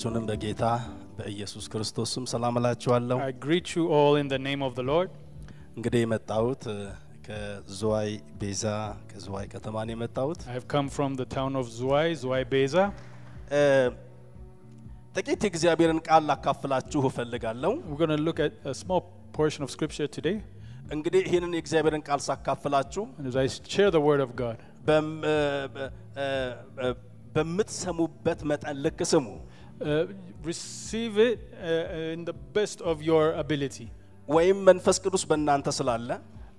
ሁላችሁንም በጌታ በኢየሱስ ክርስቶስ ስም ሰላም እላችኋለሁ። I greet you all in the name of the Lord. እንግዲህ የመጣሁት እ፣ ከዝዋይ ቤዛ ከዝዋይ ከተማ ነው የመጣሁት። I have come from the town of Zwai, Zwai Beza. እ፣ ጥቂት የእግዚአብሔርን ቃል ላካፍላችሁ እፈልጋለሁ። We're going to look at a small portion of scripture today. እንግዲህ ይህንን የእግዚአብሔርን ቃል ሳካፍላችሁ And as I share the word of God, በም- እ፣ በ- እ፣ እ፣ በምትሰሙበት መጠን ልክ ስሙ። uh, receive it uh, in the best of your ability. ወይም መንፈስ ቅዱስ በእናንተ ስላለ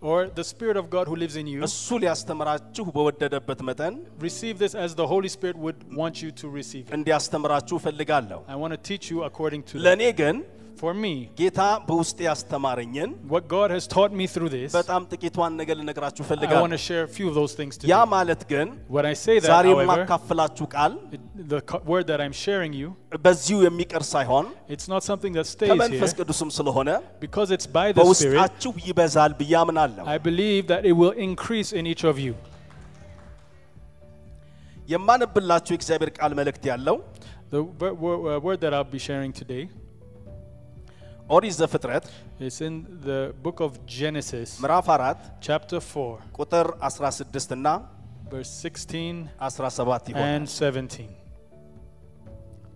Or the Spirit of God who lives in you, እሱ ሊያስተምራችሁ በወደደበት መጠን receive this as the Holy Spirit would want you to receive it. እንዲያስተምራችሁ እፈልጋለሁ። I want to teach you according to that. ለእኔ ግን For me, ጌታ በውስጤ ያስተማረኝን what God has taught me through this, በጣም ጥቂቷን ነገር ልነግራችሁ I want እፈልጋለሁ። to share a few of those things ያ today. ማለት ግን When I say that, ዛሬ however, የማካፍላችሁ ቃል it- the co- word that I'm sharing you, በዚሁ የሚቀር ሳይሆን it's not something that stays ከመንፈስ here ቅዱስም ስለሆነ because it's by the Spirit. በውስጣችሁ ይበዛል ብዬ አምናለሁ። I believe that it will increase in each of you. የማነብላችሁ የእግዚአብሔር ቃል መልእክት ያለው The wo- wo- uh, word that I'll be sharing today ኦሪት ዘፍጥረት is in the book of Genesis, ምዕራፍ አራት chapter 4, ቁጥር 16 እና verse 16 17 ይሆናል። and 17.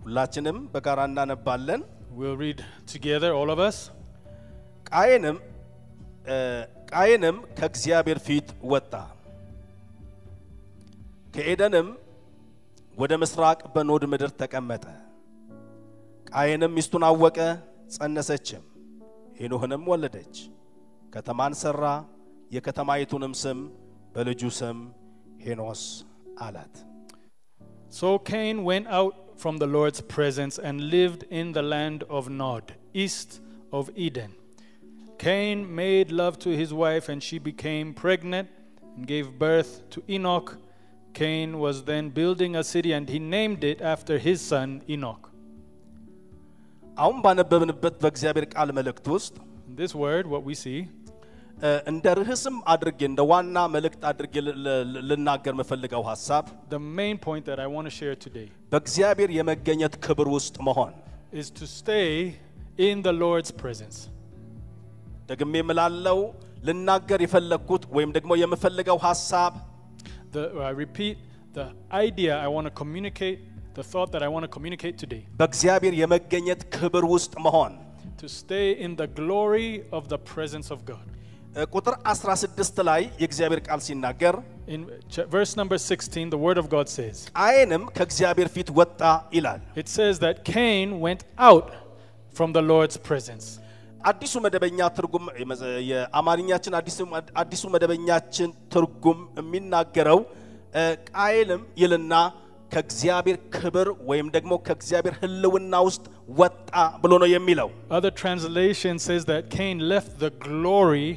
ሁላችንም በጋራ እናነባለን። We'll read together, all of us. ቃየንም እ፣ ቃየንም ከእግዚአብሔር ፊት ወጣ፣ ከኤደንም ወደ ምስራቅ በኖድ ምድር ተቀመጠ። ቃየንም ሚስቱን አወቀ፣ ጸነሰችም፣ ሄኖህንም ወለደች። ከተማን ሠራ፣ የከተማይቱንም ስም በልጁ ስም ሄኖስ አላት። So Cain went out from the Lord's presence and lived in the land of Nod, east of Eden. Cain made love to his wife, and she became pregnant and gave birth to Enoch. Cain was then building a city, and he named it after his son Enoch. አሁን ባነበብንበት በእግዚአብሔር ቃል መልእክት ውስጥ In this word, what we see, እ፣ እንደ ርዕስም አድርጌ እንደ ዋና መልእክት አድርጌ ል- ል- ልናገር የምፈልገው ሀሳብ the main point that I want to share today, በእግዚአብሔር የመገኘት ክብር ውስጥ መሆን is to stay in the Lord's presence. ደግሜ የምላለው ልናገር የፈለግኩት ወይም ደግሞ የምፈልገው ሀሳብ The, I repeat, the idea I want to communicate, the thought that I want to communicate today. በእግዚአብሔር የመገኘት ክብር ውስጥ መሆን to stay in the glory of the presence of God. እ፣ ቁጥር 16 ላይ የእግዚአብሔር ቃል ሲናገር In ch- verse number 16, the word of God says, ቃየንም ከእግዚአብሔር ፊት ወጣ ይላል። It says that Cain went out from the Lord's presence. አዲሱ መደበኛ ትርጉም የመዘ- የአማርኛችን አዲሱ አዲሱ መደበኛችን ትርጉም የሚናገረው እ፣ ቃየልም ይልና ከእግዚአብሔር ክብር ወይም ደግሞ ከእግዚአብሔር ሕልውና ውስጥ ወጣ ብሎ ነው የሚለው። Other translation says that Cain left the glory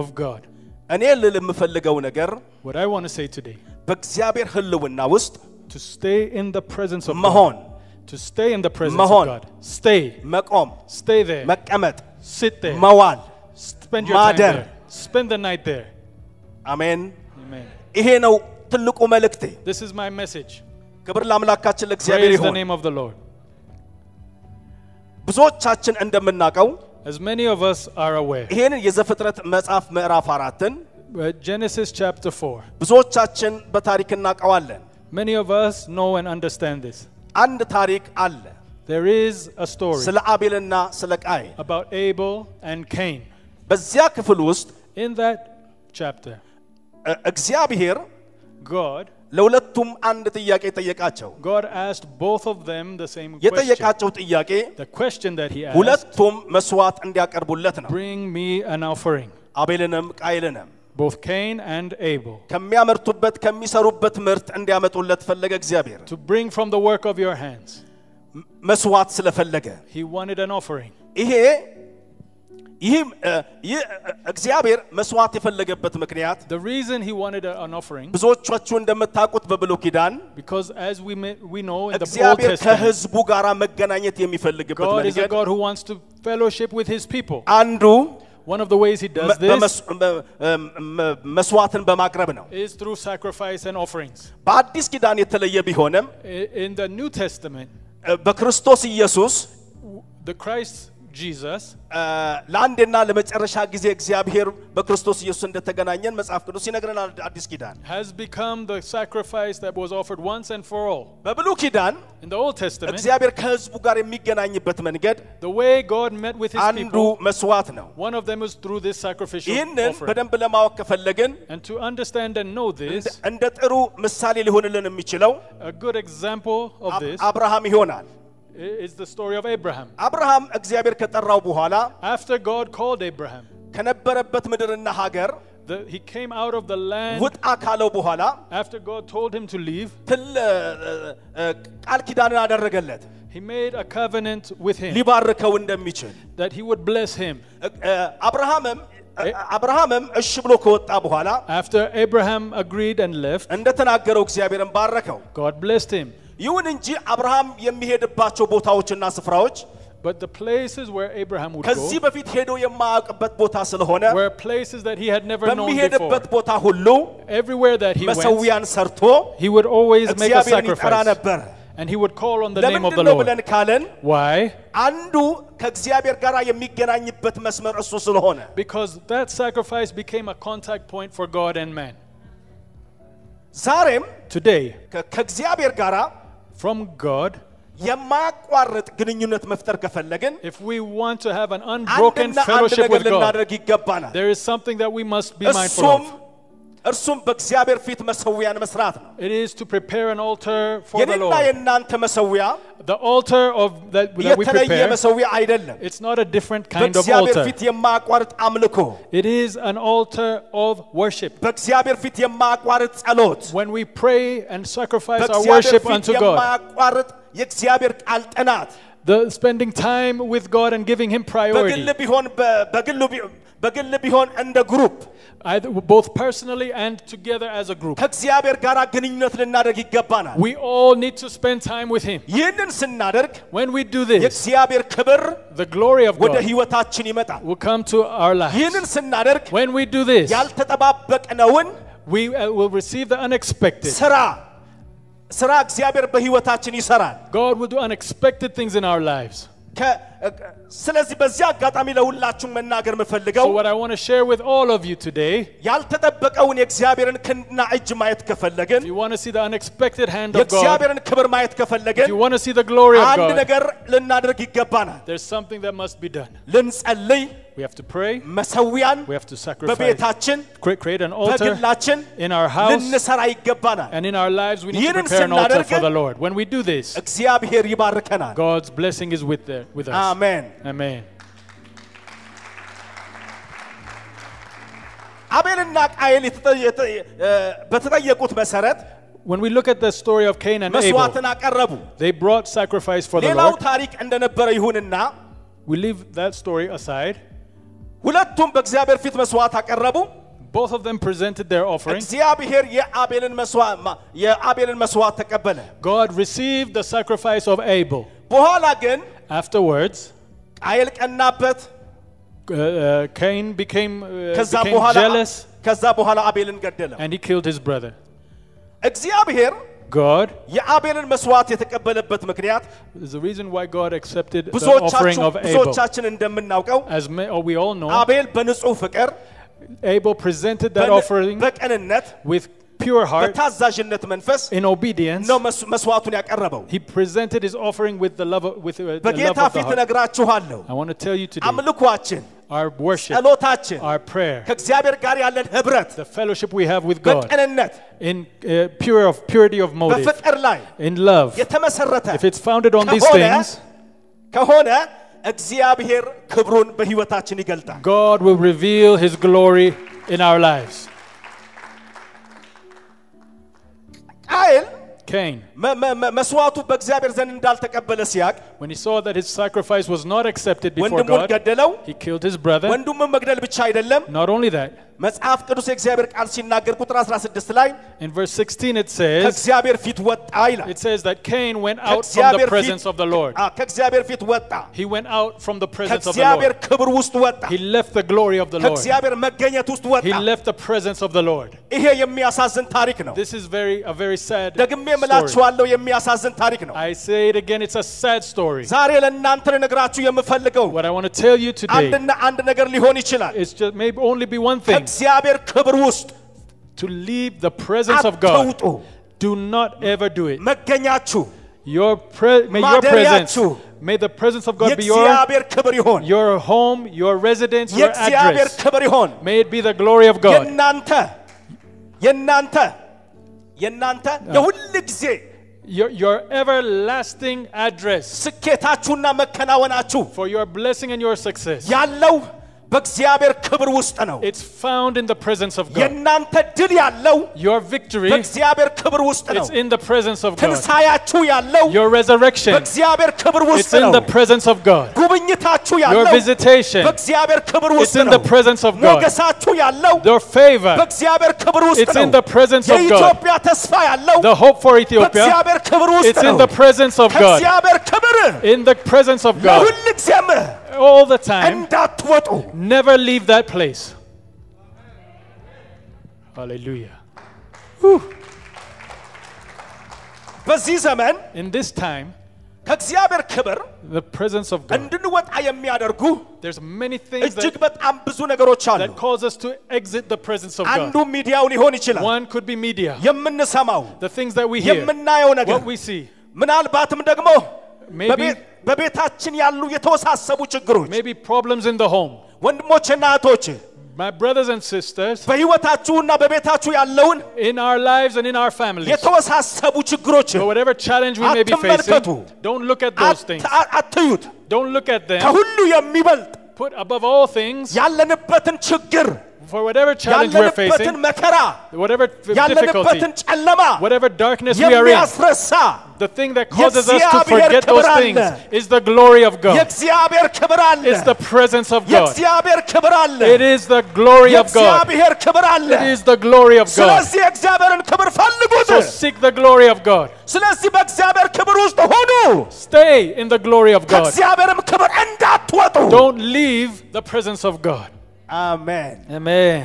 of God. እኔ ልል የምፈልገው ነገር What I want to say today, በእግዚአብሔር ሕልውና ውስጥ to stay in the presence of መሆን፣ God. To stay in the presence መሆን፣ of God. Stay. መቆም፣ Stay there. መቀመጥ፣ Sit there. መዋል። Spend your time ማደር። there. Spend the night there. አሜን። Amen. ይሄ ነው ትልቁ መልእክቴ። This is my message. ክብር ለአምላካችን ለእግዚአብሔር Praise the ይሁን። name of the Lord. ብዙዎቻችን እንደምናውቀው As many of us are aware, ይሄንን የዘፍጥረት መጽሐፍ ምዕራፍ አራትን uh, Genesis chapter 4, ብዙዎቻችን በታሪክ እናውቀዋለን። many of us know and understand this. አንድ ታሪክ አለ There is a story ስለ አቤልና ስለ ቃየን። about Abel and Cain. በዚያ ክፍል ውስጥ In that chapter, እ፣ እግዚአብሔር God ለሁለቱም አንድ ጥያቄ ጠየቃቸው።. የጠየቃቸው ጥያቄ ሁለቱም መስዋዕት እንዲያቀርቡለት ነው።. አቤልንም ቃየልንም Both Cain and Abel. ከሚያመርቱበት ከሚሰሩበት ምርት እንዲያመጡለት ፈለገ። እግዚአብሔር To bring from the work of your hands. መስዋዕት ስለፈለገ He wanted an offering. ይሄ ይህ እ፣ እግዚአብሔር መስዋዕት የፈለገበት ምክንያት The reason he wanted a- an offering, ብዙዎቻችሁ እንደምታውቁት በብሉይ ኪዳን because as we, ma- we know in the Old እግዚአብሔር Testament, ከሕዝቡ ጋር መገናኘት የሚፈልግበት God is a መንገድ God who wants to fellowship with his people. አንዱ One of the ways he does መ- this በመስ- በ- መ- መስዋዕትን በማቅረብ ነው። is through sacrifice and offerings. በአዲስ ኪዳን የተለየ ቢሆንም I- In the New Testament, በክርስቶስ ኢየሱስ The Christ Jesus እ፣ ለአንዴና ለመጨረሻ ጊዜ እግዚአብሔር በክርስቶስ ኢየሱስ እንደተገናኘን መጽሐፍ ቅዱስ ይነግረናል። አዲስ ኪዳን has become the sacrifice that was offered once and for all. በብሉይ ኪዳን In the Old Testament, እግዚአብሔር ከሕዝቡ ጋር የሚገናኝበት መንገድ the way God met with his አንዱ people, መስዋዕት ነው። one of them is through this sacrificial ይህንን offering. በደንብ ለማወቅ ከፈለግን And to understand and know this, እንደ ጥሩ ምሳሌ ሊሆንልን የሚችለው a good example of አብ- this አብርሃም ይሆናል። i- is the story of Abraham. አብርሃም እግዚአብሔር ከጠራው በኋላ After God called Abraham, ከነበረበት ምድርና ሀገር the, he came out of the land. ውጣ ካለው በኋላ After God told him to leave, ትል ቃል ኪዳንን አደረገለት he made a covenant with him ሊባርከው እንደሚችል that he would bless him. አብርሃምም አብርሃምም እሺ ብሎ ከወጣ በኋላ After Abraham agreed and left, እንደተናገረው እግዚአብሔርን ባረከው። God blessed him. ይሁን እንጂ አብርሃም የሚሄድባቸው ቦታዎችና ስፍራዎች But the places where Abraham would ከዚህ go በፊት ሄዶ የማያውቅበት ቦታ ስለሆነ were places that he had never known በሚሄድበት before. ቦታ ሁሉ Everywhere that he went, መሰዊያን ሰርቶ he would always make a እግዚአብሔርን ይጠራ sacrifice. ነበር። And he would call on the name of the ለምንድን ነው Lord. ብለን ካለን Why? አንዱ ከእግዚአብሔር ጋር የሚገናኝበት መስመር እሱ ስለሆነ Because that sacrifice became a contact point for God and man. ዛሬም Today, ከ- ከእግዚአብሔር ጋር from God, የማያቋርጥ ግንኙነት መፍጠር ከፈለግን if we want to have an unbroken አንድና አንድ fellowship ነገር with God, ልናደርግ ይገባናል። there is something that we must be mindful እሱም of. እርሱም በእግዚአብሔር ፊት መሰዊያን መስራት ነው። It is to prepare an altar for the የኔና Lord. የእናንተ መሰዊያ The altar of that, that we የተለየ prepare, መሰዊያ አይደለም። it's not a different kind of በእግዚአብሔር altar. ፊት የማያቋርጥ አምልኮ፣ It is an altar of worship. በእግዚአብሔር ፊት የማያቋርጥ ጸሎት፣ When we pray and sacrifice our በእግዚአብሔር worship ፊት unto God, የማያቋርጥ የእግዚአብሔር ቃል ጥናት the spending time with God and giving Him priority, በግል ቢሆን በ- በግሉ ቢ- በግል ቢሆን እንደ ግሩፕ either both personally and together as a group. ከእግዚአብሔር ጋር ግንኙነት ልናደርግ ይገባናል። We all need to spend time with Him. ይህንን ስናደርግ When we do this, የእግዚአብሔር ክብር the glory of ወደ God ህይወታችን ይመጣል። will come to our lives. ይህንን ስናደርግ When we do this, ያልተጠባበቅነውን we uh, will receive the unexpected. ስራ ስራ እግዚአብሔር በህይወታችን ይሰራል። God will do unexpected things in our lives. ከ- ስለዚህ በዚህ አጋጣሚ ለሁላችሁም መናገር የምፈልገው So, what I want to share with all of you today, ያልተጠበቀውን የእግዚአብሔርን ክንድና እጅ ማየት ከፈለግን if you want to see the unexpected hand of God, የእግዚአብሔርን ክብር ማየት if ከፈለግን you want to see the glory of አንድ God, ነገር ልናደርግ ይገባናል። there's something that must be done. ልንጸልይ፣ We have to pray, መሰዊያን we have to sacrifice, በቤታችን cre- create an altar በግላችን in our house, ልንሰራ ይገባናል። and in our lives we need to ይህንን prepare an altar ስናደርግ for the Lord. When we do this, እግዚአብሔር ይባርከናል። God's blessing is with, there, with us. አሜን። Amen. አቤልና ቃየል የተጠ- የተ- እ፣ በተጠየቁት መሰረት When we look at the story of Cain and Abel, መስዋዕትን አቀረቡ። they brought sacrifice for the ሌላው Lord. ታሪክ እንደነበረ ይሁንና We leave that story aside. ሁለቱም በእግዚአብሔር ፊት መስዋዕት አቀረቡ። Both of them presented their offering. እግዚአብሔር የአቤልን መስዋዕት ማ- የአቤልን መስዋዕት ተቀበለ። God received the sacrifice of Abel. በኋላ ግን Afterwards, ቃየል ቀናበት። uh, uh, Cain became, uh, ከዛ became በኋላ jealous ከዛ በኋላ አቤልን ገደለው። and he killed his brother. እግዚአብሔር God የአቤልን መስዋዕት የተቀበለበት ምክንያት is the reason why God accepted the offering ብዙዎቻችሁ of Abel. ብዙዎቻችን እንደምናውቀው As ma- or we all know, አቤል በንጹህ ፍቅር Abel presented that በን- offering በቅንነት with pure heart, በታዛዥነት መንፈስ in obedience. ነው መስ- መስዋዕቱን ያቀረበው። He presented his offering with the love of, with, uh, the love በጌታ of the ፊት heart. እነግራችኋለሁ I want to tell you today, አምልኳችን፣ our worship, ጸሎታችን፣ our prayer, ከእግዚአብሔር ጋር ያለን ህብረት the fellowship we have with God, በቅንነት in uh, pure of purity of motive, በፍቅር ላይ in love. የተመሰረተ If it's founded on these ከሆነ things, ከሆነ እግዚአብሔር ክብሩን በህይወታችን ይገልጣል። God will reveal His glory in our lives. Cain. Cain. መስዋዕቱ በእግዚአብሔር ዘንድ እንዳልተቀበለ ሲያቅ when he saw that his sacrifice was not accepted before ወንድሙን God, ገደለው። he killed his brother. ወንድሙን መግደል ብቻ አይደለም፣ Not only that, መጽሐፍ ቅዱስ የእግዚአብሔር ቃል ሲናገር ቁጥር 16 ላይ in verse 16 it says, ከእግዚአብሔር ፊት ወጣ ይላል። it says that Cain went out from the ከእግዚአብሔር presence of the Lord. አ፣ ከእግዚአብሔር ፊት ወጣ፣ He went out from the presence of the ከእግዚአብሔር Lord. ክብር ውስጥ ወጣ፣ He left the glory of the Lord. ከእግዚአብሔር መገኘት ውስጥ ወጣ። He left the presence of the Lord. ይሄ የሚያሳዝን ታሪክ ነው። This is very a very sad ደግሜ story. እምላችኋለሁ ደግመዋለሁ የሚያሳዝን ታሪክ ነው I say it again, it's a sad story. ዛሬ ለእናንተ ልነግራችሁ የምፈልገው What I want to tell you today አንድና አንድ ነገር ሊሆን ይችላል is just maybe only be one thing ከእግዚአብሔር ክብር ውስጥ to leave the presence of God. አትውጡ Do not ever do it. መገኛችሁ Your pre- may your presence, ማደሪያችሁ may the presence of God be your የእግዚአብሔር ክብር ይሆን your home, your residence, your የእግዚአብሔር address. ክብር ይሆን May it be the glory of God. የእናንተ የእናንተ የእናንተ የሁል ጊዜ Your, your everlasting address ስኬታችሁና መከናወናችሁ for your blessing and your success. ያለው በእግዚአብሔር ክብር ውስጥ ነው It's found in the presence of God. የእናንተ ድል ያለው Your victory, በእግዚአብሔር ክብር ውስጥ ነው it's in the presence of God. ትንሣያችሁ ያለው Your resurrection, በእግዚአብሔር ክብር ውስጥ it's in ነው the presence of God. ጉብኝታችሁ Your ያለው visitation, በእግዚአብሔር ክብር it's ውስጥ in ነው the presence of God. ሞገሳችሁ ያለው Your favor, በእግዚአብሔር ክብር ውስጥ it's ነው in the presence of God. የኢትዮጵያ ተስፋ ያለው The hope for Ethiopia, በእግዚአብሔር ክብር ውስጥ it's in ነው the presence of God. ከእግዚአብሔር ክብር In the presence of God. ለሁል ጊዜም All the time, እንዳትወጡ never leave that place. Hallelujah. በዚህ ዘመን In this time, ከእግዚአብሔር ክብር the presence of God, እንድንወጣ የሚያደርጉ there's many things እጅግ that, በጣም ብዙ ነገሮች አሉ that cause us to exit the presence of አንዱ God. ሚዲያው ሊሆን ይችላል One could be media, የምንሰማው the things that we hear, የምናየው ነገር what we see. ምናልባትም ደግሞ Maybe- በቤት- በቤታችን ያሉ የተወሳሰቡ ችግሮች Maybe problems in the home. ወንድሞችና እህቶች My brothers and sisters, በህይወታችሁና በቤታችሁ ያለውን in our lives and in our families, የተወሳሰቡ ችግሮች or whatever challenge we may be አትመልከቱ። facing, don't look at those things. አት- አትዩት Don't look at them. ከሁሉ የሚበልጥ Put above all things, ያለንበትን ችግር for whatever challenge we're facing, whatever difficulty, whatever darkness we are in, the thing that causes us to forget those things is the glory of God. It's the presence of God. It is the glory of God. It is the glory of God. So seek the glory of God. Stay in the glory of God. Don't leave the presence of God. አሜን Amen.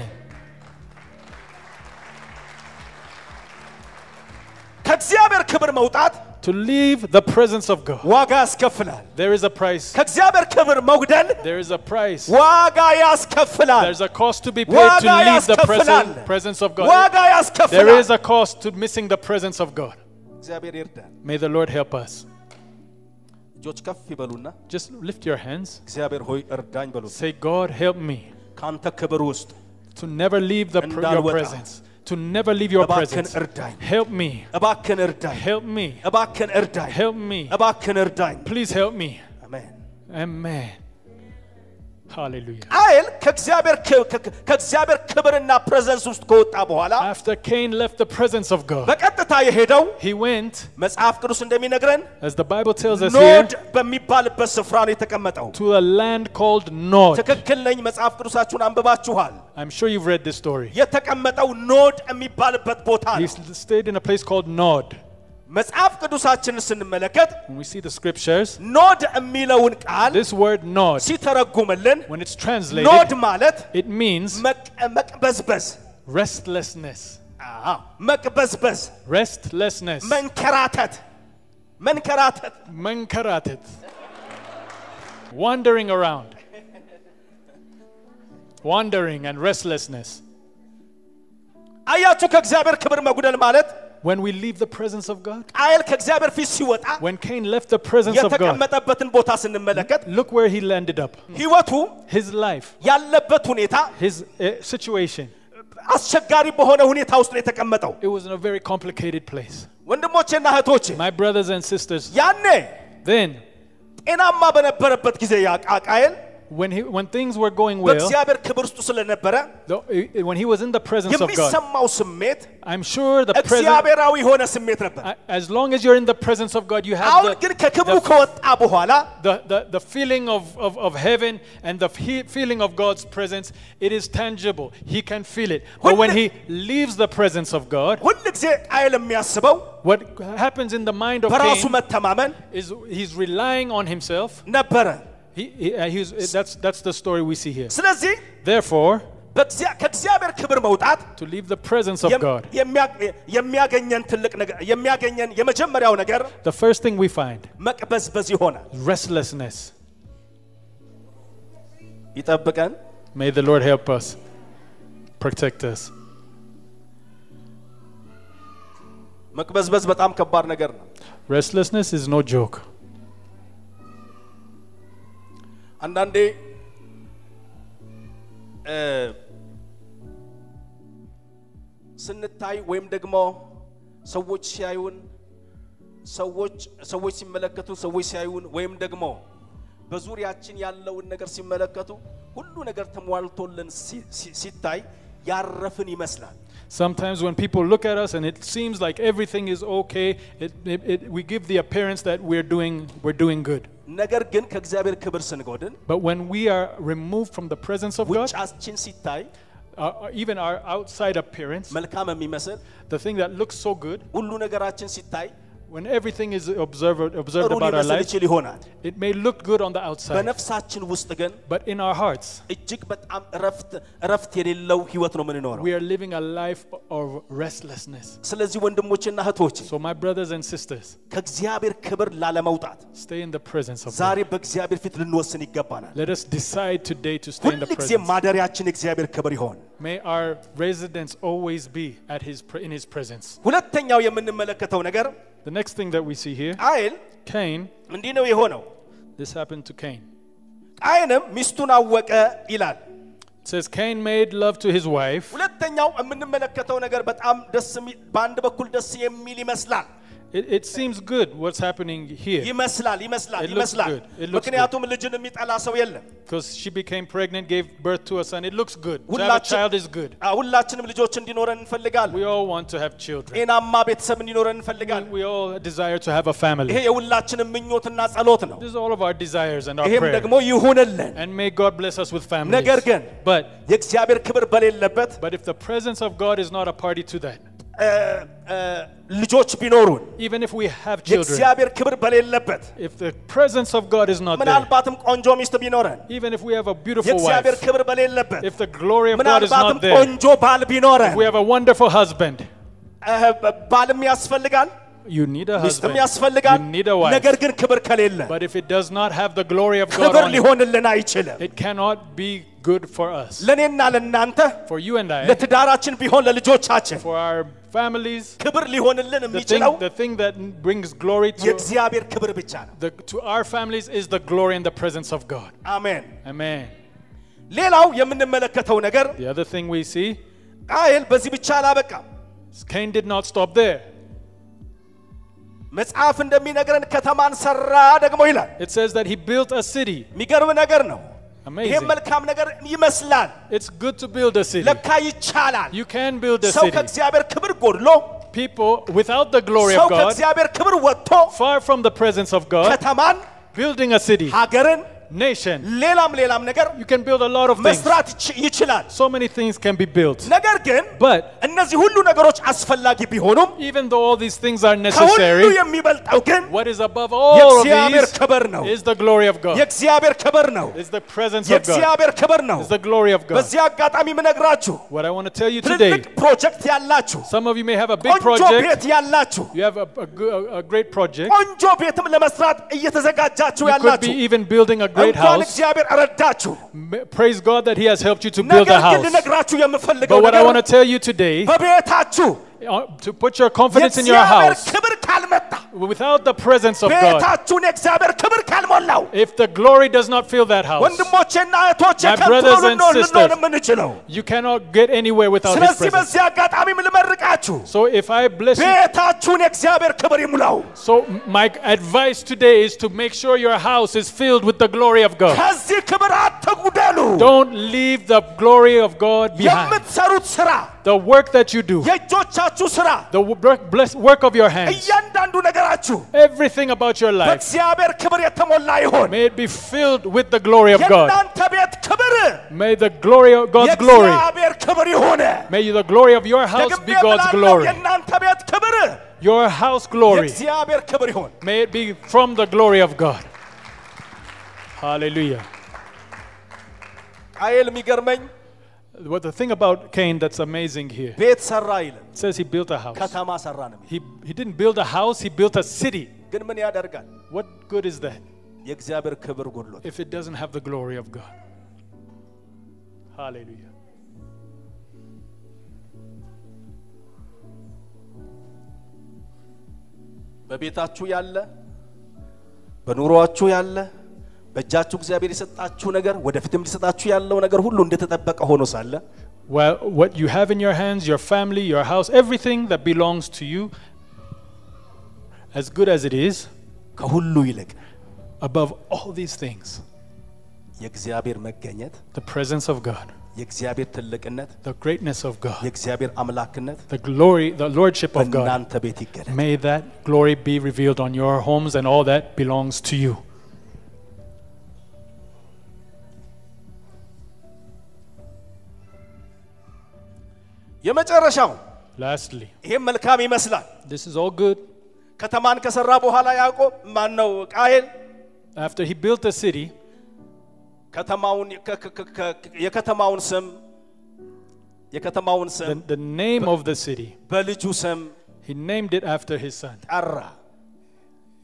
ከእግዚአብሔር ክብር መውጣት To leave the presence of God. ዋጋ ያስከፍላል There is a price. ከእግዚአብሔር ክብር መጉደል There is a price. ዋጋ ያስከፍላል There's a cost to be paid to ዋጋ leave the ያስከፍላል presence, presence of God. ዋጋ There ያስከፍላል is a cost to missing the presence of God. እግዚአብሔር ይርዳል May the Lord help us. እጆች ከፍ ይበሉና Just lift your hands. እግዚአብሔር ሆይ እርዳኝ በሉ Say, God, help me ካንተ ክብር ውስጥ to never leave the, pr- your እንዳልወጣ። presence. To never leave your እባክህን presence. እርዳኝ Help me. እባክህን እርዳኝ Help me. እባክህን እርዳኝ Help me. እባክህን እርዳኝ Please help me. አሜን Amen. Hallelujah. ቃየል ከእግዚአብሔር ክ- ከ- ከእግዚአብሔር ክብርና ፕሬዘንስ ውስጥ ከወጣ በኋላ After Cain left the presence of God, በቀጥታ የሄደው he went, መጽሐፍ ቅዱስ እንደሚነግረን as the Bible tells us here, ኖድ በሚባልበት ስፍራ ነው የተቀመጠው to a land called Nod. ትክክል ነኝ መጽሐፍ ቅዱሳችሁን አንብባችኋል I'm sure you've read this story. የተቀመጠው ኖድ የሚባልበት ቦታ He ነው s- stayed in a place called Nod. መጽሐፍ ቅዱሳችንን ስንመለከት When we see the scriptures, ኖድ የሚለውን ቃል this word Nod, ሲተረጉምልን when it's ኖድ translated, ማለት it means መቅ- መቅበዝበዝ restlessness. አዎ፣ መቅበዝበዝ Restlessness. መንከራተት መንከራተት Mankaratet. Wandering around. Wandering and restlessness. አያችሁ ከእግዚአብሔር ክብር መጉደል ማለት When we leave the presence of God, ቃየል ከእግዚአብሔር ፊት ሲወጣ when Cain left the presence of God, የተቀመጠበትን ቦታ ስንመለከት look where he landed up. ህይወቱ His life, ያለበት ሁኔታ his uh, situation. አስቸጋሪ በሆነ ሁኔታ ውስጥ ነው የተቀመጠው It was in a very complicated place. ወንድሞቼና እህቶቼ My brothers and sisters, ያኔ then ጤናማ በነበረበት ጊዜ ያ ቃ- ቃየል when he, when things were going well, በእግዚአብሔር ክብር ውስጥ ስለነበረ the- uh, when he was in the presence of God, የሚሰማው ስሜት I'm sure the presence. እግዚአብሔራዊ የሆነ ስሜት ነበር As long as you're in the presence of God, you have አሁን the, ግን ከክብሩ the ከወጣ በኋላ the, the, the feeling of, of, of heaven and the he- feeling of God's presence, it is tangible. He can feel it. But when he leaves the presence of God, ሁል ጊዜ ቃየል የሚያስበው what happens in the mind of በራሱ Cain መተማመን is he's relying on himself. ነበረ He, he, uh, he's, that's, that's the story we see here. ስለዚህ Therefore, በእግዚአ- ከእግዚአብሔር ክብር መውጣት to leave the presence of የም- God. የሚያ- የሚያገኘን ትልቅ ነገር የሚያገኘን የመጀመሪያው ነገር The first thing we find መቅበዝበዝ ይሆናል። restlessness. ይጠብቀን። May the Lord help us, protect us. መቅበዝበዝ በጣም ከባድ ነገር ነው። Restlessness is no joke. አንዳንዴ እ፣ ስንታይ ወይም ደግሞ ሰዎች ሲያዩን ሰዎች ሰዎች ሲመለከቱ ሰዎች ሲያዩን ወይም ደግሞ በዙሪያችን ያለውን ነገር ሲመለከቱ ሁሉ ነገር ተሟልቶልን ሲ- ሲ- ሲታይ ያረፍን ይመስላል። Sometimes when people look at us and it seems like everything is okay, it, it, it, we give the appearance that we're doing, we're doing good. ነገር ግን ከእግዚአብሔር ክብር ስንጎድን But when we are removed from the presence of God, ውጫችን ሲታይ our, our- even our outside appearance, መልካም የሚመስል the thing that looks so good, ሁሉ ነገራችን ሲታይ when everything is observed, observed about our life, it may look good on the outside. But in our hearts, we are living a life of restlessness. So, my brothers and sisters, stay in the presence of God. Let us decide today to stay in the presence. May our residence always be at his, in His presence. ሁለተኛው የምንመለከተው ነገር The next thing that we see here, ቃየል Cain, እንዲህ ነው የሆነው። this happened to Cain. ቃየንም ሚስቱን አወቀ ይላል። It says Cain made love to his wife. ሁለተኛው የምንመለከተው ነገር በጣም ደስ የሚል በአንድ በኩል ደስ የሚል ይመስላል It, it seems good what's happening here ይመስላል ይመስላል It looks ይመስላል። good. It looks ምክንያቱም ልጅን የሚጠላ ሰው የለም። because she became pregnant, gave birth to a son. It looks good. To have a ሁላችን- child is good. አ- ሁላችንም ልጆች እንዲኖረን እንፈልጋለን። We all want to have children. ጤናማ ቤተሰብ እንዲኖረን እንፈልጋለን። We all desire to have a ይሄ family. የሁላችንም ምኞትና ጸሎት ነው። This is all of our desires and our ይሄም prayers. ደግሞ ይሁንልን። And may God bless us with families. ነገር ግን But የእግዚአብሔር ክብር በሌለበት but if the presence of God is not a party to that, እ፣ እ፣ ልጆች ቢኖሩን even if we have children, የእግዚአብሔር ክብር በሌለበት if the presence of God is not there, ምናልባትም ቆንጆ ሚስት ቢኖረን even if we have a beautiful የእግዚአብሔር wife, ክብር በሌለበት if the glory of God is ምናልባትም not there, ቆንጆ ባል ቢኖረን if we have a wonderful husband, እ፣ ባልም ያስፈልጋል፣ you need a ሚስትም husband, ያስፈልጋል። you need a wife. ነገር ግን ክብር ከሌለ But if it does not have the glory of God ክብር on it, ሊሆንልን አይችልም። it cannot be good for us. ለእኔና ለእናንተ For you and I, ለትዳራችን ቢሆን ለልጆቻችን for our families, ክብር ሊሆንልን the thing, የሚችለው the thing that brings glory to, የእግዚአብሔር ክብር ብቻ ነው። the, to our families is the glory and the presence of God. አሜን። Amen. ሌላው የምንመለከተው ነገር The other thing we see, ቃየል በዚህ ብቻ አላበቃም። Cain did not stop there. መጽሐፍ እንደሚነግረን ከተማን ሰራ ደግሞ ይላል። It says that he built a city. የሚገርም ነገር ነው። ይሄም Amazing. መልካም ነገር ይመስላል። It's good to build a city. ለካ ይቻላል። You can build a ሰው city. ከእግዚአብሔር ክብር ጎድሎ People, without the glory ሰው of God, ከእግዚአብሔር ክብር ወጥቶ far from the presence of God, ከተማን፣ building a city, ሀገርን፣ nation, ሌላም ሌላም ነገር you can build a lot of things. መስራት ይች- ይችላል። So many things can be built. ነገር ግን But እነዚህ ሁሉ ነገሮች አስፈላጊ ቢሆኑም even though all these things are ከሁሉ necessary, የሚበልጠው ግን what is above all of የእግዚአብሔር these ክብር ነው። is the glory of God. የእግዚአብሔር ክብር ነው። Is the presence of God. የእግዚአብሔር ክብር ነው። Is the glory of God. በዚህ አጋጣሚ ምነግራችሁ What I want to tell you today, ትልልቅ ፕሮጀክት ያላችሁ some of you may have a big ቆንጆ project, ቤት ያላችሁ you have a, a, go- a- a great project, ቆንጆ ቤትም ለመስራት እየተዘጋጃችሁ you could be ያላችሁ even building a great great house. Praise God that He has helped you to build a house. But what I want to tell you today, uh, to put your confidence in your house without the presence of God, if the glory does not fill that house, my brothers and sisters, you cannot get anywhere without His presence. So if I bless you, so my advice today is to make sure your house is filled with the glory of God. Don't leave the glory of God behind. The work that you do. The work of your hands. Everything about your life. May it be filled with the glory of God. May the glory of God's glory. May the glory of your house be God's glory. Your house glory. May it be from the glory of God. Hallelujah. ቃየል የሚገርመኝ What the thing about Cain that's amazing here ቤት ሰራ ይልን it says he built a house. ከተማ ሰራ ነው የሚለው። He, he didn't build a house, he built a city. ግን ምን ያደርጋል? What good is that የእግዚአብሔር ክብር ጎድሎት if it doesn't have the glory of God? Hallelujah. በቤታችሁ ያለ በኑሮአችሁ ያለ በእጃችሁ እግዚአብሔር የሰጣችሁ ነገር ወደፊትም ሊሰጣችሁ ያለው ነገር ሁሉ እንደተጠበቀ ሆኖ ሳለ Well, what you have in your hands, your family, your house, everything that belongs to you, as good as it is, ከሁሉ ይልቅ above all these things, የእግዚአብሔር መገኘት፣ the presence of God, የእግዚአብሔር ትልቅነት፣ the greatness of God, የእግዚአብሔር አምላክነት the glory, the lordship of God. በእናንተ ቤት ይገለጥ። May that glory be revealed on your homes and all that belongs to you. የመጨረሻው Lastly, ይህም መልካም ይመስላል። this is all good. ከተማን ከሰራ በኋላ ያዕቆብ ማን ነው ቃየል After he built the city, ከተማውን ከ- ከ- ከ- ከ- የከተማውን ስም የከተማውን the, ስም the name of the city, በልጁ ስም he named it after his son. ጠራ።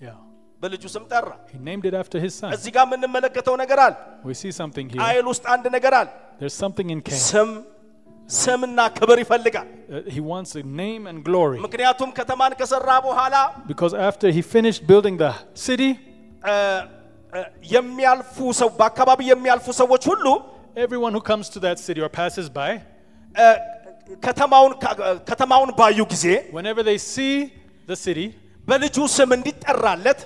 Yeah. በልጁ ስም ጠራ። He named it after his son. እዚህ ጋር የምንመለከተው ነገር አለ። We see something here. ቃየል ውስጥ አንድ ነገር አለ። There's something in Cain. ስም ስምና ክብር ይፈልጋል። Uh, he wants a name and glory. ምክንያቱም ከተማን ከሰራ በኋላ Because after he finished building the city, እ፣ እ፣ የሚያልፉ ሰው በአካባቢ የሚያልፉ ሰዎች ሁሉ everyone who comes to that city or passes by, እ፣ ከተማውን ከተማውን ባዩ ጊዜ whenever they see the city, በልጁ ስም እንዲጠራለት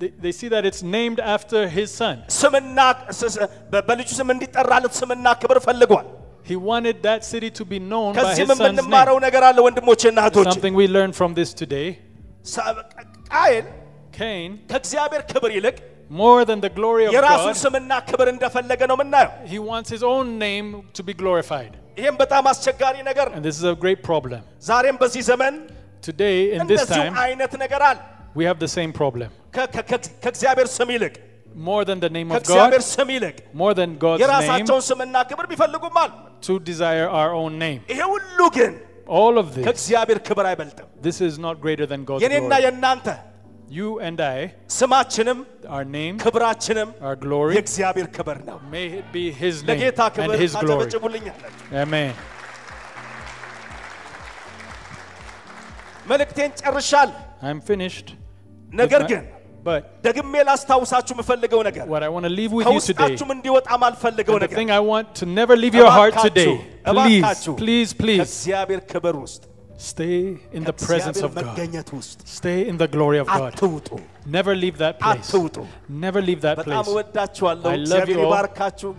they, they see that it's named after his son. ስምና ስ- ስ- በ- በልጁ ስም እንዲጠራለት ስምና ክብር ፈልጓል። He wanted that city to be known by ከዚህም his son's name. የምንማረው ነገር አለ ወንድሞቼና እህቶቼ። Something we learn from this today. ሳ- ቃየል Cain, ከእግዚአብሔር ክብር ይልቅ more than the glory of የራሱን God, ስምና ክብር እንደፈለገ ነው የምናየው። he wants his own name to be glorified. ይህም በጣም አስቸጋሪ ነገር ነው። And this is a great problem. ዛሬም በዚህ ዘመን Today, in this እንደዚሁ time, አይነት ነገር አለ። we have the same problem. ከ- ከ- ከ- ከእግዚአብሔር ስም ይልቅ More than the name of God, ከእግዚአብሔር ስም ይልቅ more than God's name, የራሳቸውን ስምና ክብር ቢፈልጉም አሉ። to desire our own name. ይሄ ሁሉ ግን All of this, ከእግዚአብሔር ክብር አይበልጥም። this is not greater than God's የኔና glory. የእናንተ You and I, ስማችንም our name, ክብራችንም our glory, የእግዚአብሔር ክብር ነው። may it be His name ለጌታ and ክብር His glory. ታጨበጭቡልኛለን። Amen. መልእክቴን ጨርሻል። I'm finished. ነገር With my- ግን But ደግሜ ላስታውሳችሁ የምፈልገው ነገር what I want to leave with you today, ከውስጣችሁም እንዲወጣ ማልፈልገው and the ነገር thing I want to never leave your heart እባካችሁ፣ today, please, እባካችሁ please, please, ከእግዚአብሔር ክብር ውስጥ stay in the presence ከእግዚአብሔር of God. መገኘት ውስጥ Stay in the glory of God. አትውጡ። Never leave that place. አትውጡ። Never leave that በጣም place. እወዳችኋለሁ። I love እግዚአብሔር you all. ይባርካችሁ።